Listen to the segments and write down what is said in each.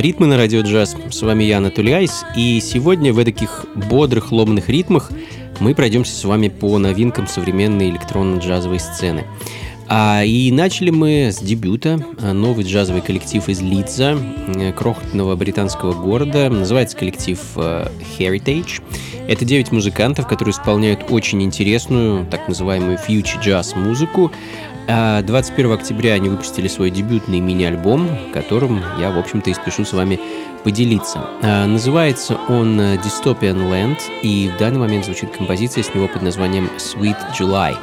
Ритмы на радио джаз. С вами я, Анатолий Айс, и сегодня в таких бодрых, ломных ритмах мы пройдемся с вами по новинкам современной электронно-джазовой сцены. А, и начали мы с дебюта. Новый джазовый коллектив из Лидза, э, крохотного британского города. Называется коллектив э, Heritage. Это 9 музыкантов, которые исполняют очень интересную, так называемую future jazz музыку. 21 а, октября они выпустили свой дебютный мини-альбом, которым я, в общем-то, и спешу с вами поделиться. А, называется он Dystopian Land, и в данный момент звучит композиция с него под названием Sweet July.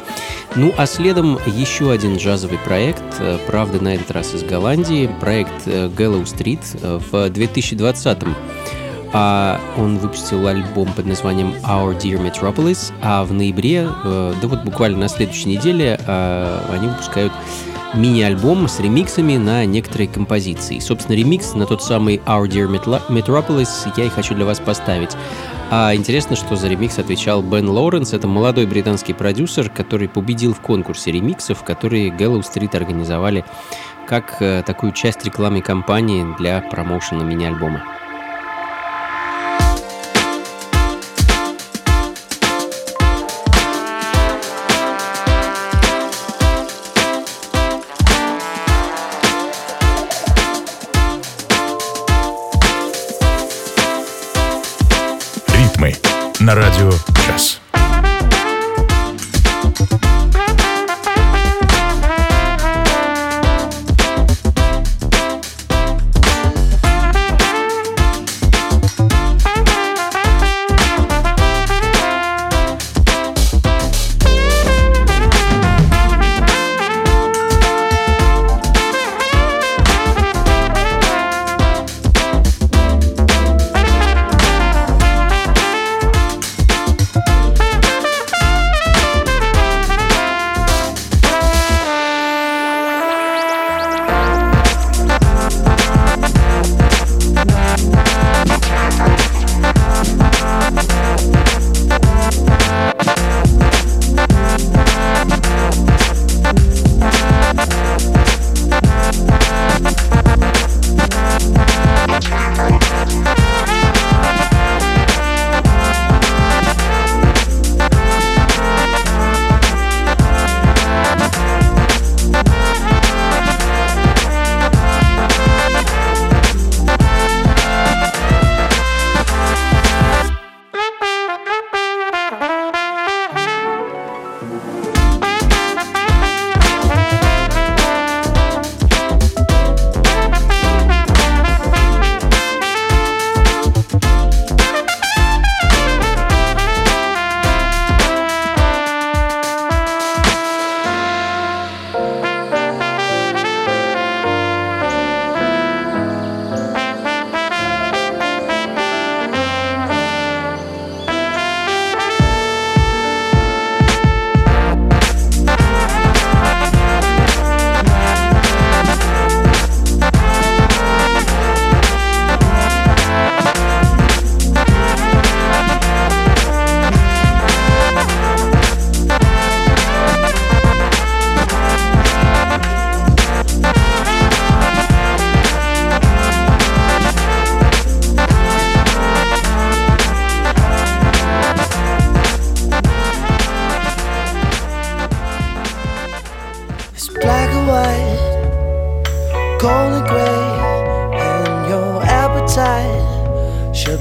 Ну а следом еще один джазовый проект, э, правда на этот раз из Голландии, проект э, Gallow Street э, в 2020 а он выпустил альбом под названием Our Dear Metropolis, а в ноябре, э, да вот буквально на следующей неделе, э, они выпускают мини-альбом с ремиксами на некоторые композиции. Собственно, ремикс на тот самый Our Dear Metropolis я и хочу для вас поставить. А интересно, что за ремикс отвечал Бен Лоуренс. Это молодой британский продюсер, который победил в конкурсе ремиксов, которые Gallow Street организовали как э, такую часть рекламной кампании для промоушена мини-альбома. На радио «Час».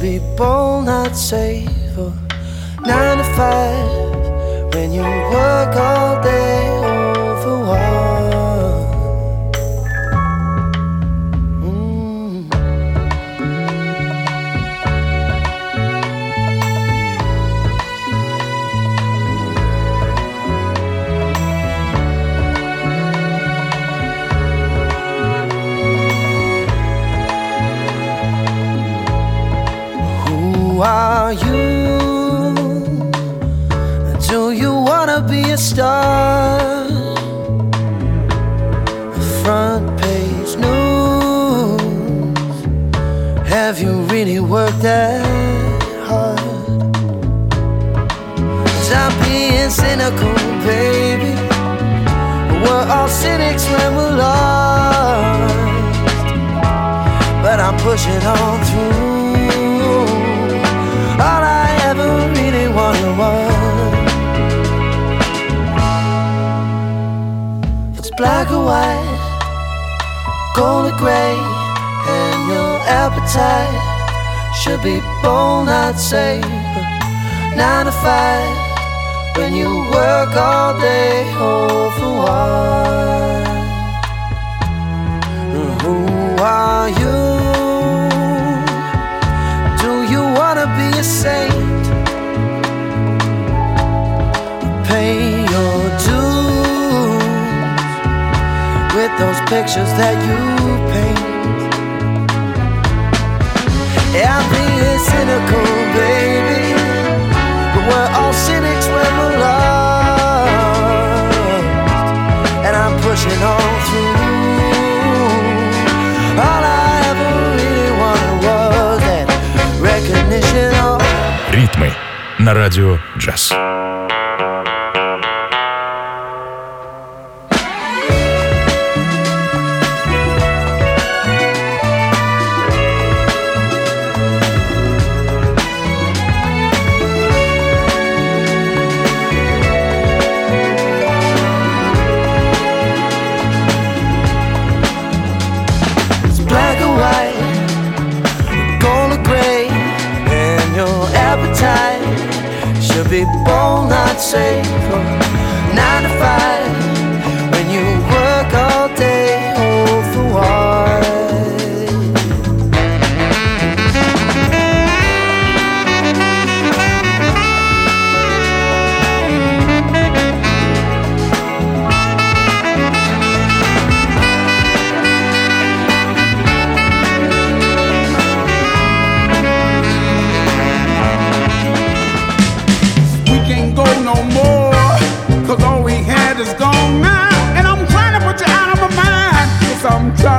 Should not safe. For nine to five, when you work all day oh, over star? Front page news. Have you really worked that hard? Stop being cynical, baby. We're all cynics when we're lost. But I'm pushing on through. White, gold or gray And your appetite should be bold, not say. Nine to five, when you work all day, oh for what? those pictures that you paint. Yeah, I'm being cynical, baby. But we're all cynics when we're lost. And I'm pushing on through. All I ever really wanted was that recognition. Ритмы на радио джаз. Nine to five.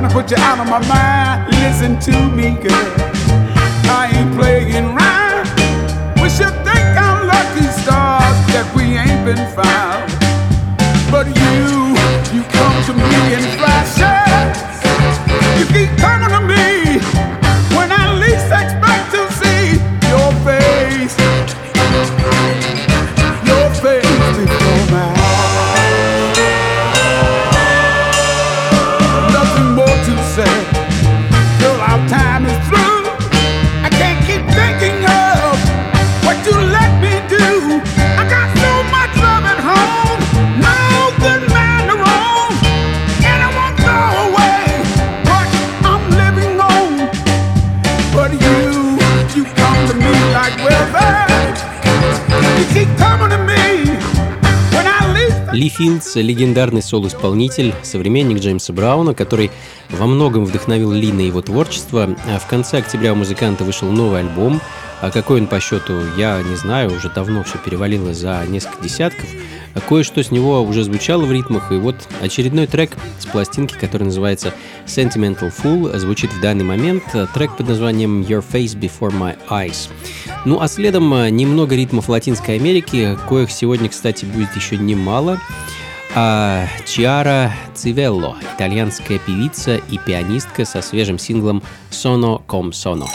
Trying to put you out of my mind. Listen to me, girl. I ain't playing around. We should think I'm lucky stars that we ain't been found. But you, you come to me in Филдс – легендарный сол-исполнитель, современник Джеймса Брауна, который во многом вдохновил Ли на его творчество. А в конце октября у музыканта вышел новый альбом. А какой он по счету, я не знаю, уже давно все перевалило за несколько десятков. А кое-что с него уже звучало в ритмах, и вот очередной трек с пластинки, который называется Sentimental Fool, звучит в данный момент. Трек под названием Your Face Before My Eyes. Ну а следом немного ритмов Латинской Америки, коих сегодня, кстати, будет еще немало. А Чиара Цивелло, итальянская певица и пианистка со свежим синглом «Sono com sono».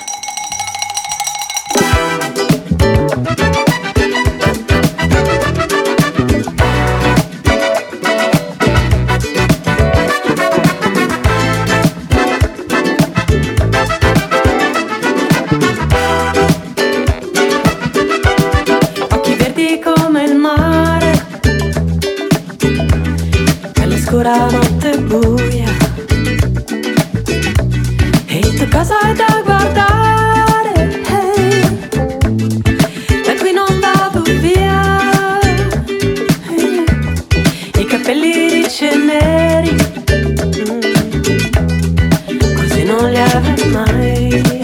have mine.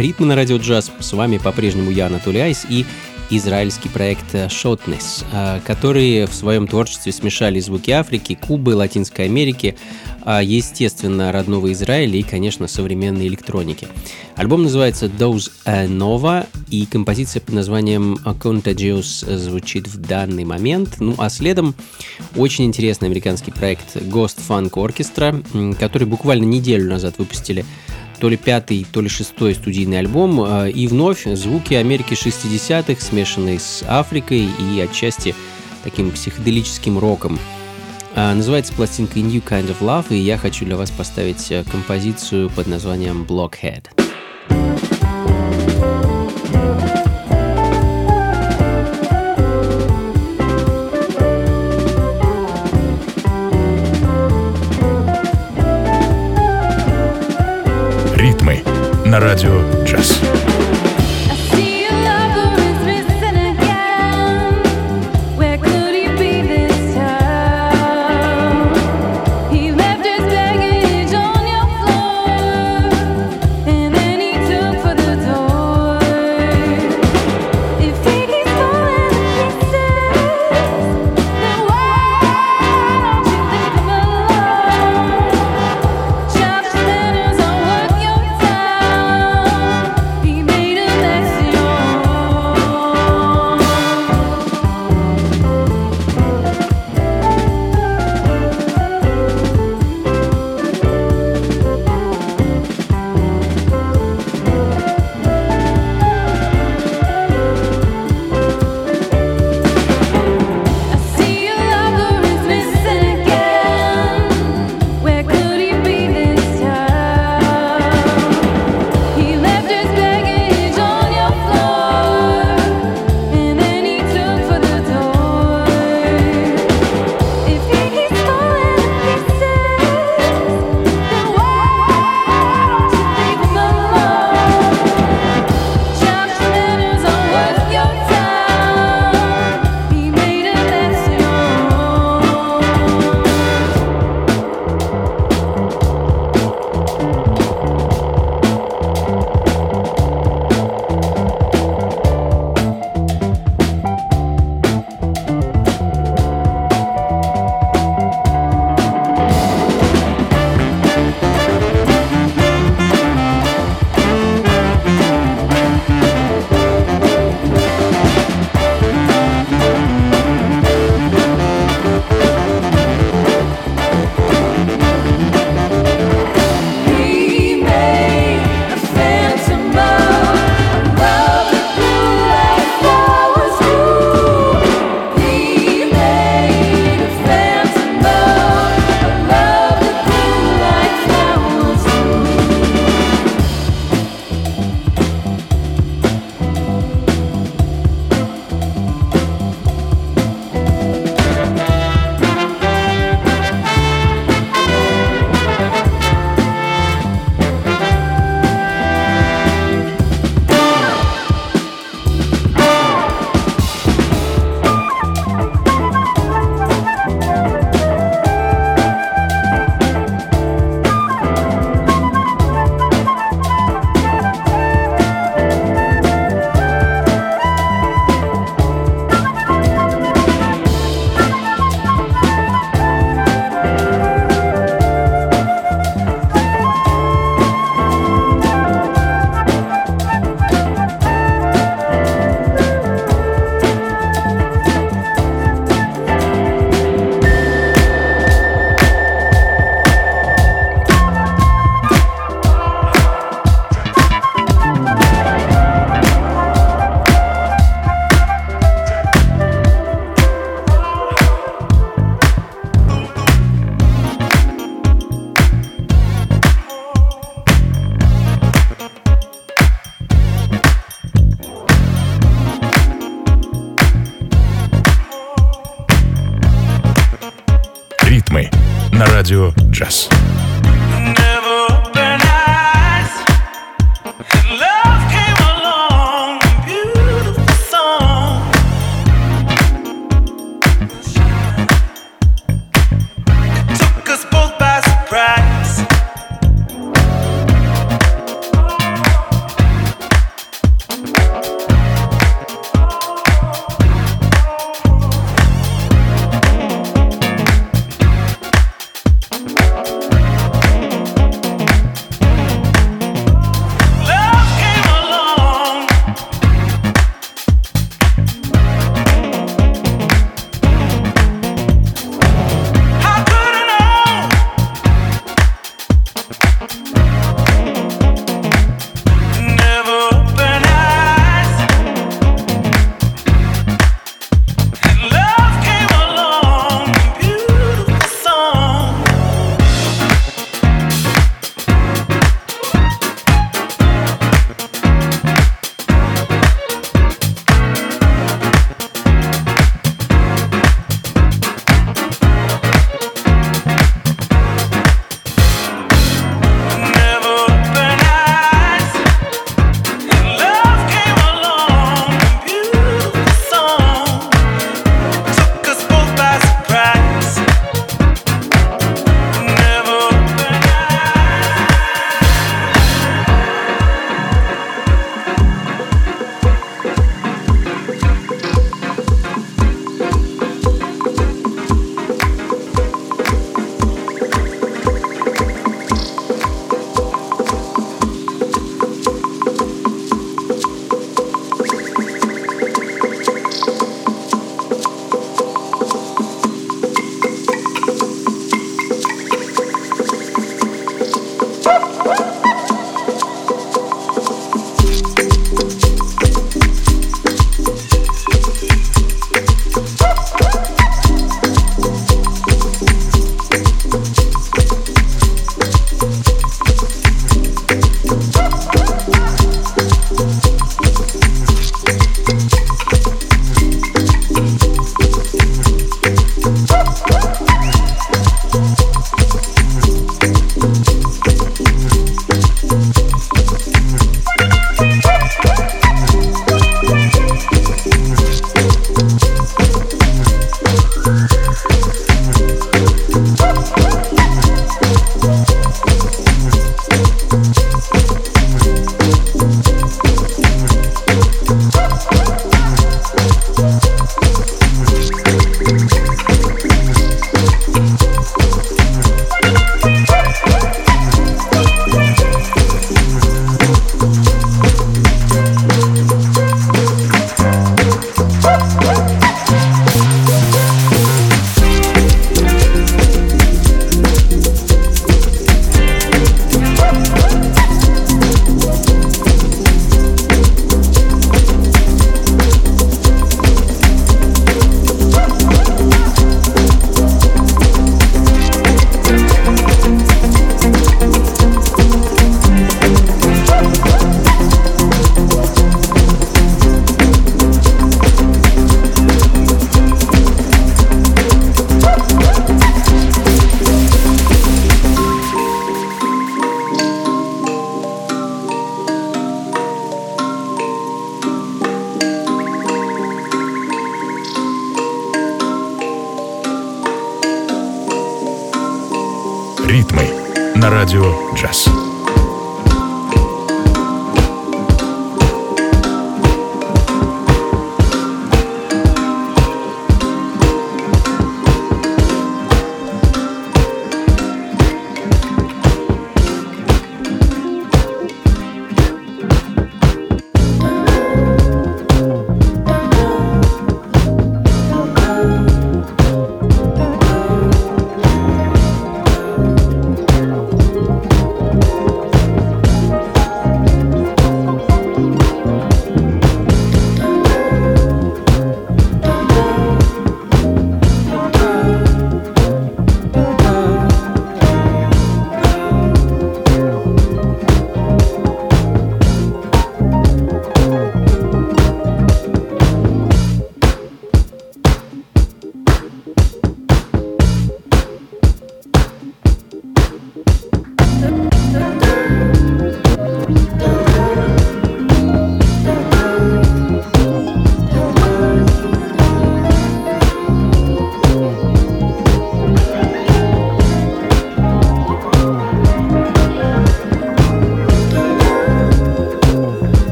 Ритмы на радио джаз. С вами по-прежнему я, Анатолий Айс. И израильский проект Shotness, который в своем творчестве смешали звуки Африки, Кубы, Латинской Америки, а, естественно, родного Израиля и, конечно, современной электроники. Альбом называется Dose Nova, и композиция под названием Contagious звучит в данный момент. Ну, а следом очень интересный американский проект Ghost Funk Orchestra, который буквально неделю назад выпустили то ли пятый, то ли шестой студийный альбом, а, и вновь звуки Америки 60-х, смешанные с Африкой и отчасти таким психоделическим роком. А, называется пластинка New Kind of Love, и я хочу для вас поставить э, композицию под названием Blockhead. Радио «Джаз».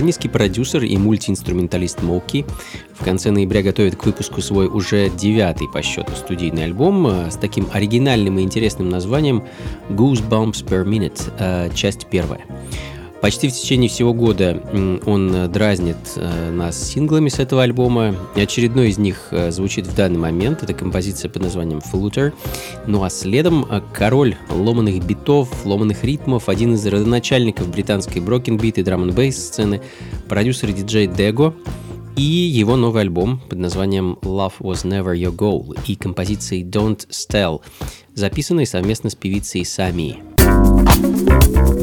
Калифорнийский продюсер и мультиинструменталист Моки в конце ноября готовит к выпуску свой уже девятый по счету студийный альбом э, с таким оригинальным и интересным названием Goosebumps Per Minute, э, часть первая. Почти в течение всего года он дразнит э, нас синглами с этого альбома. Очередной из них э, звучит в данный момент. Это композиция под названием Flutter. Ну а следом э, король ломаных битов, ломаных ритмов, один из родоначальников британской брокенбит и драм н сцены, продюсер и диджей Дего, и его новый альбом под названием Love Was Never Your Goal и композицией Don't Stell, записанной совместно с певицей Сами. Just be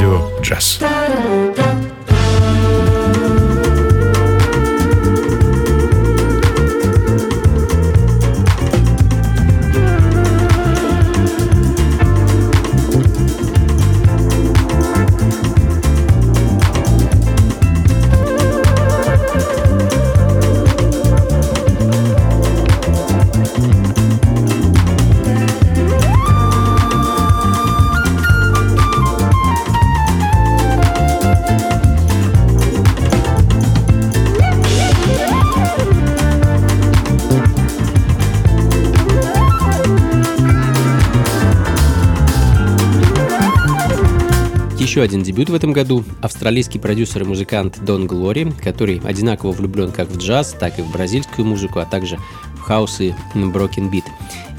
радио «Джаз». Еще один дебют в этом году – австралийский продюсер и музыкант Дон Глори, который одинаково влюблен как в джаз, так и в бразильскую музыку, а также в хаос и Broken Beat.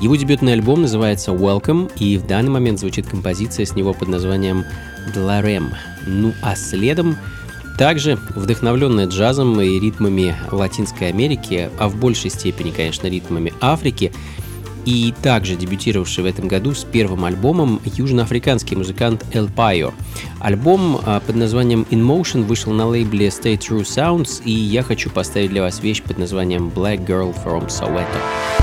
Его дебютный альбом называется Welcome, и в данный момент звучит композиция с него под названием Dlarem. Ну а следом также вдохновленная джазом и ритмами Латинской Америки, а в большей степени, конечно, ритмами Африки – и также дебютировавший в этом году с первым альбомом южноафриканский музыкант El Payo. Альбом а, под названием In Motion вышел на лейбле Stay True Sounds, и я хочу поставить для вас вещь под названием Black Girl from Soweto.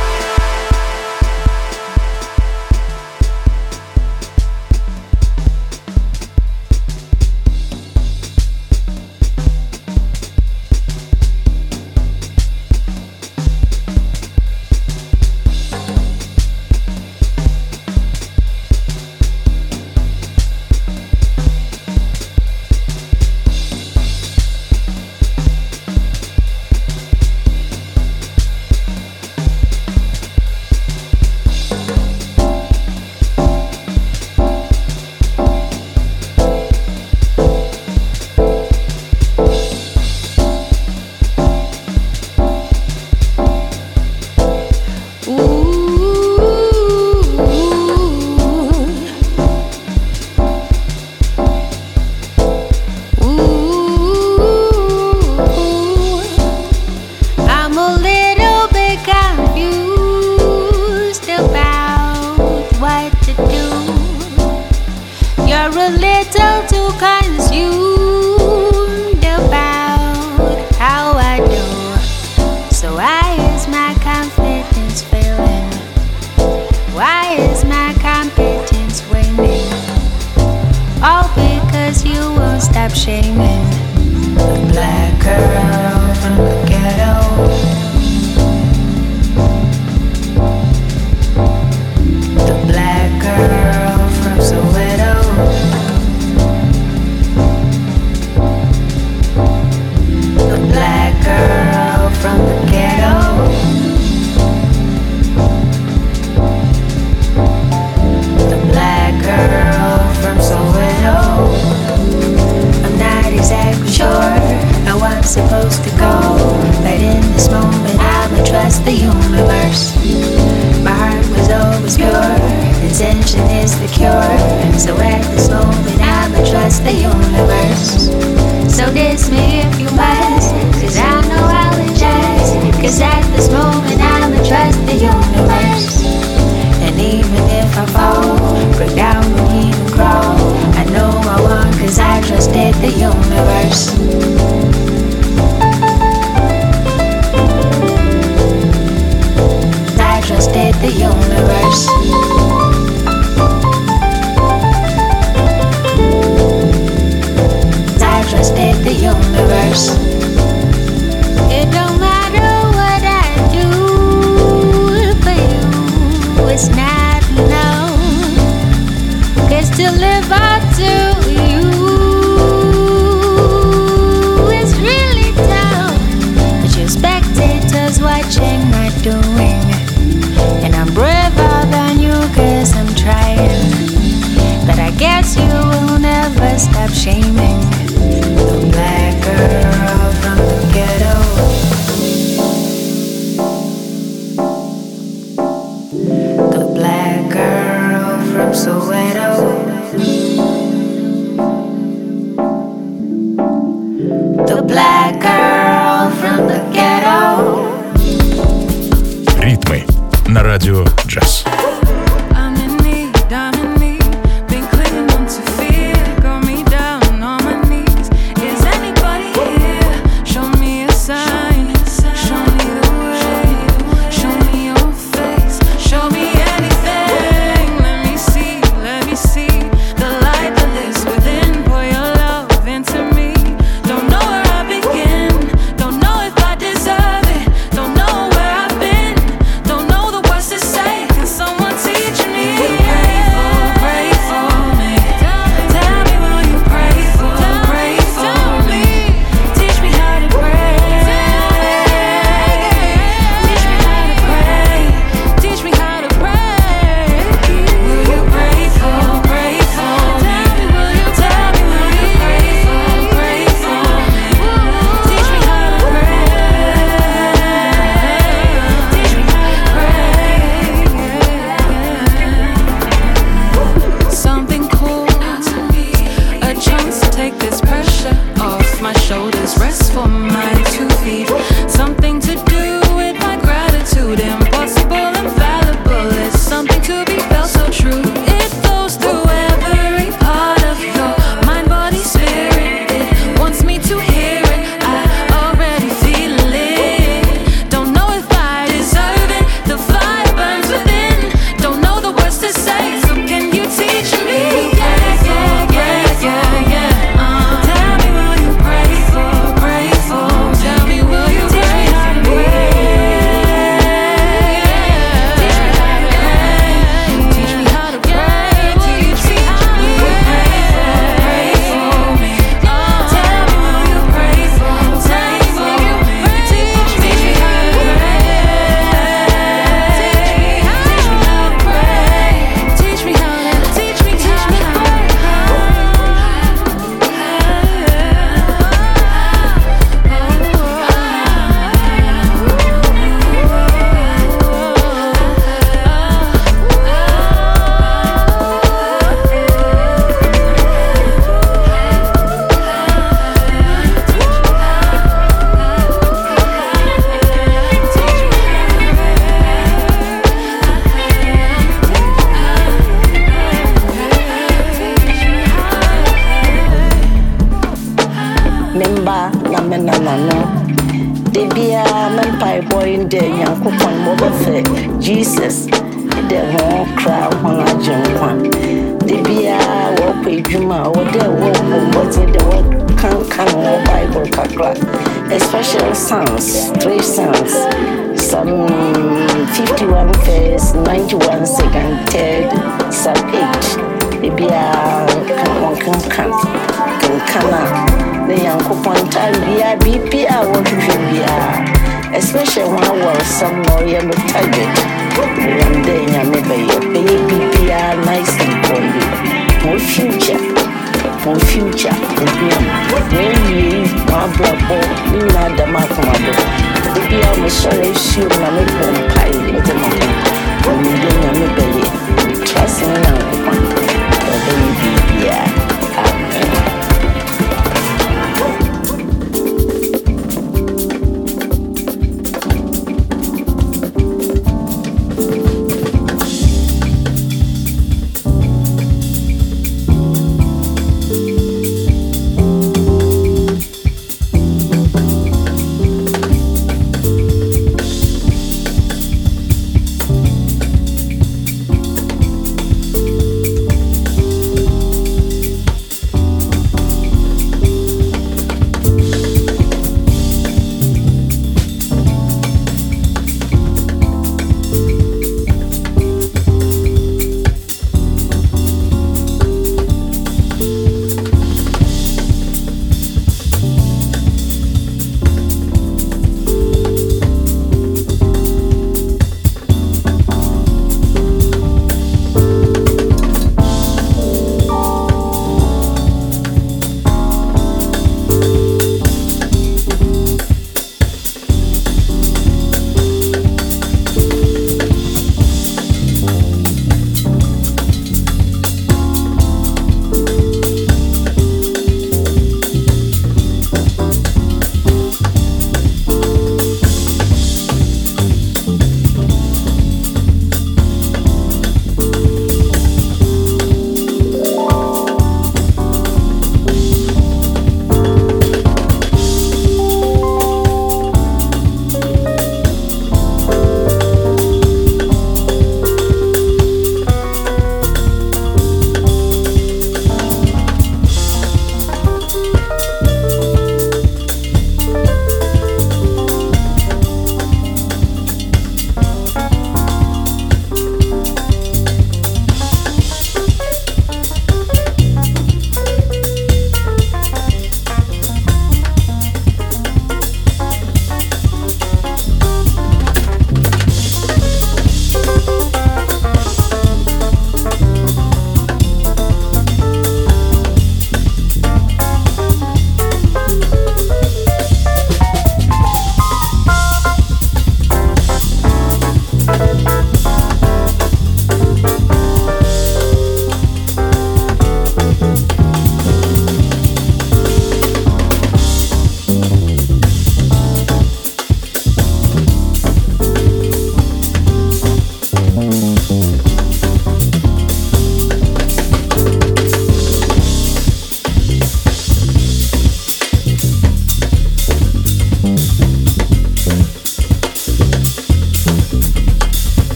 celestial, na minha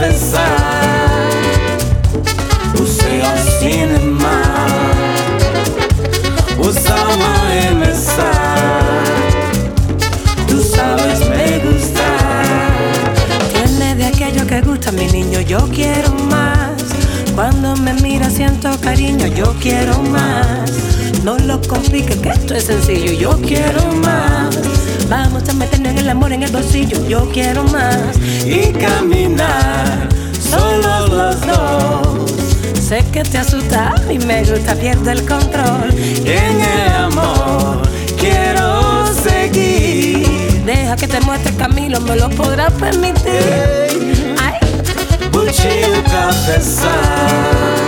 é o cinema. Usama e mesar. Tú sabes me gustar. Tiene de aquello que gusta mi niño, yo quiero más. Cuando me mira siento cariño, yo quiero más. No lo compliques, que esto es sencillo, yo quiero más. Vamos a meternos en el amor en el bolsillo, yo quiero más. Y caminar solos los dos. Sé que te asusta y me gusta, pierdo el control. En el amor quiero seguir. Deja que te muestre el camino, me lo podrás permitir. Ay. O confessar.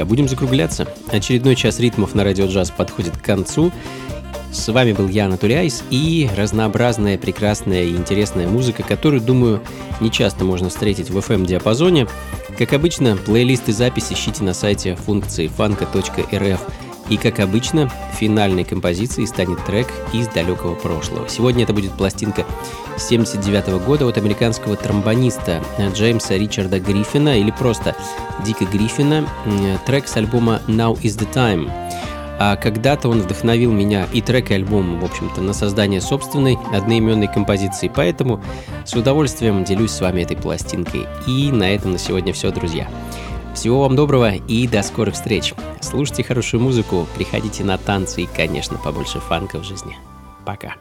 друзья, будем закругляться. Очередной час ритмов на радио джаз подходит к концу. С вами был я, Анатолий и разнообразная, прекрасная и интересная музыка, которую, думаю, не часто можно встретить в FM-диапазоне. Как обычно, плейлисты записи ищите на сайте функции фанка.рф. И, как обычно, финальной композицией станет трек из далекого прошлого. Сегодня это будет пластинка 79 года от американского тромбониста Джеймса Ричарда Гриффина или просто Дика Гриффина, трек с альбома «Now is the Time». А когда-то он вдохновил меня и трек, и альбом, в общем-то, на создание собственной одноименной композиции, поэтому с удовольствием делюсь с вами этой пластинкой. И на этом на сегодня все, друзья. Всего вам доброго и до скорых встреч. Слушайте хорошую музыку, приходите на танцы и, конечно, побольше фанка в жизни. Пока.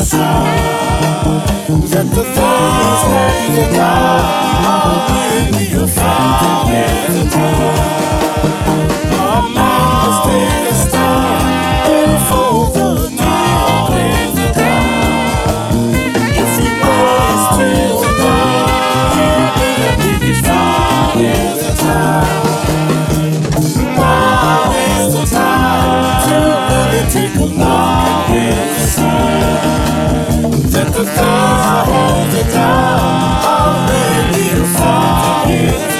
us high. Get the thoughts that you got. Maybe you'll find it with the time. My the top of the beautiful.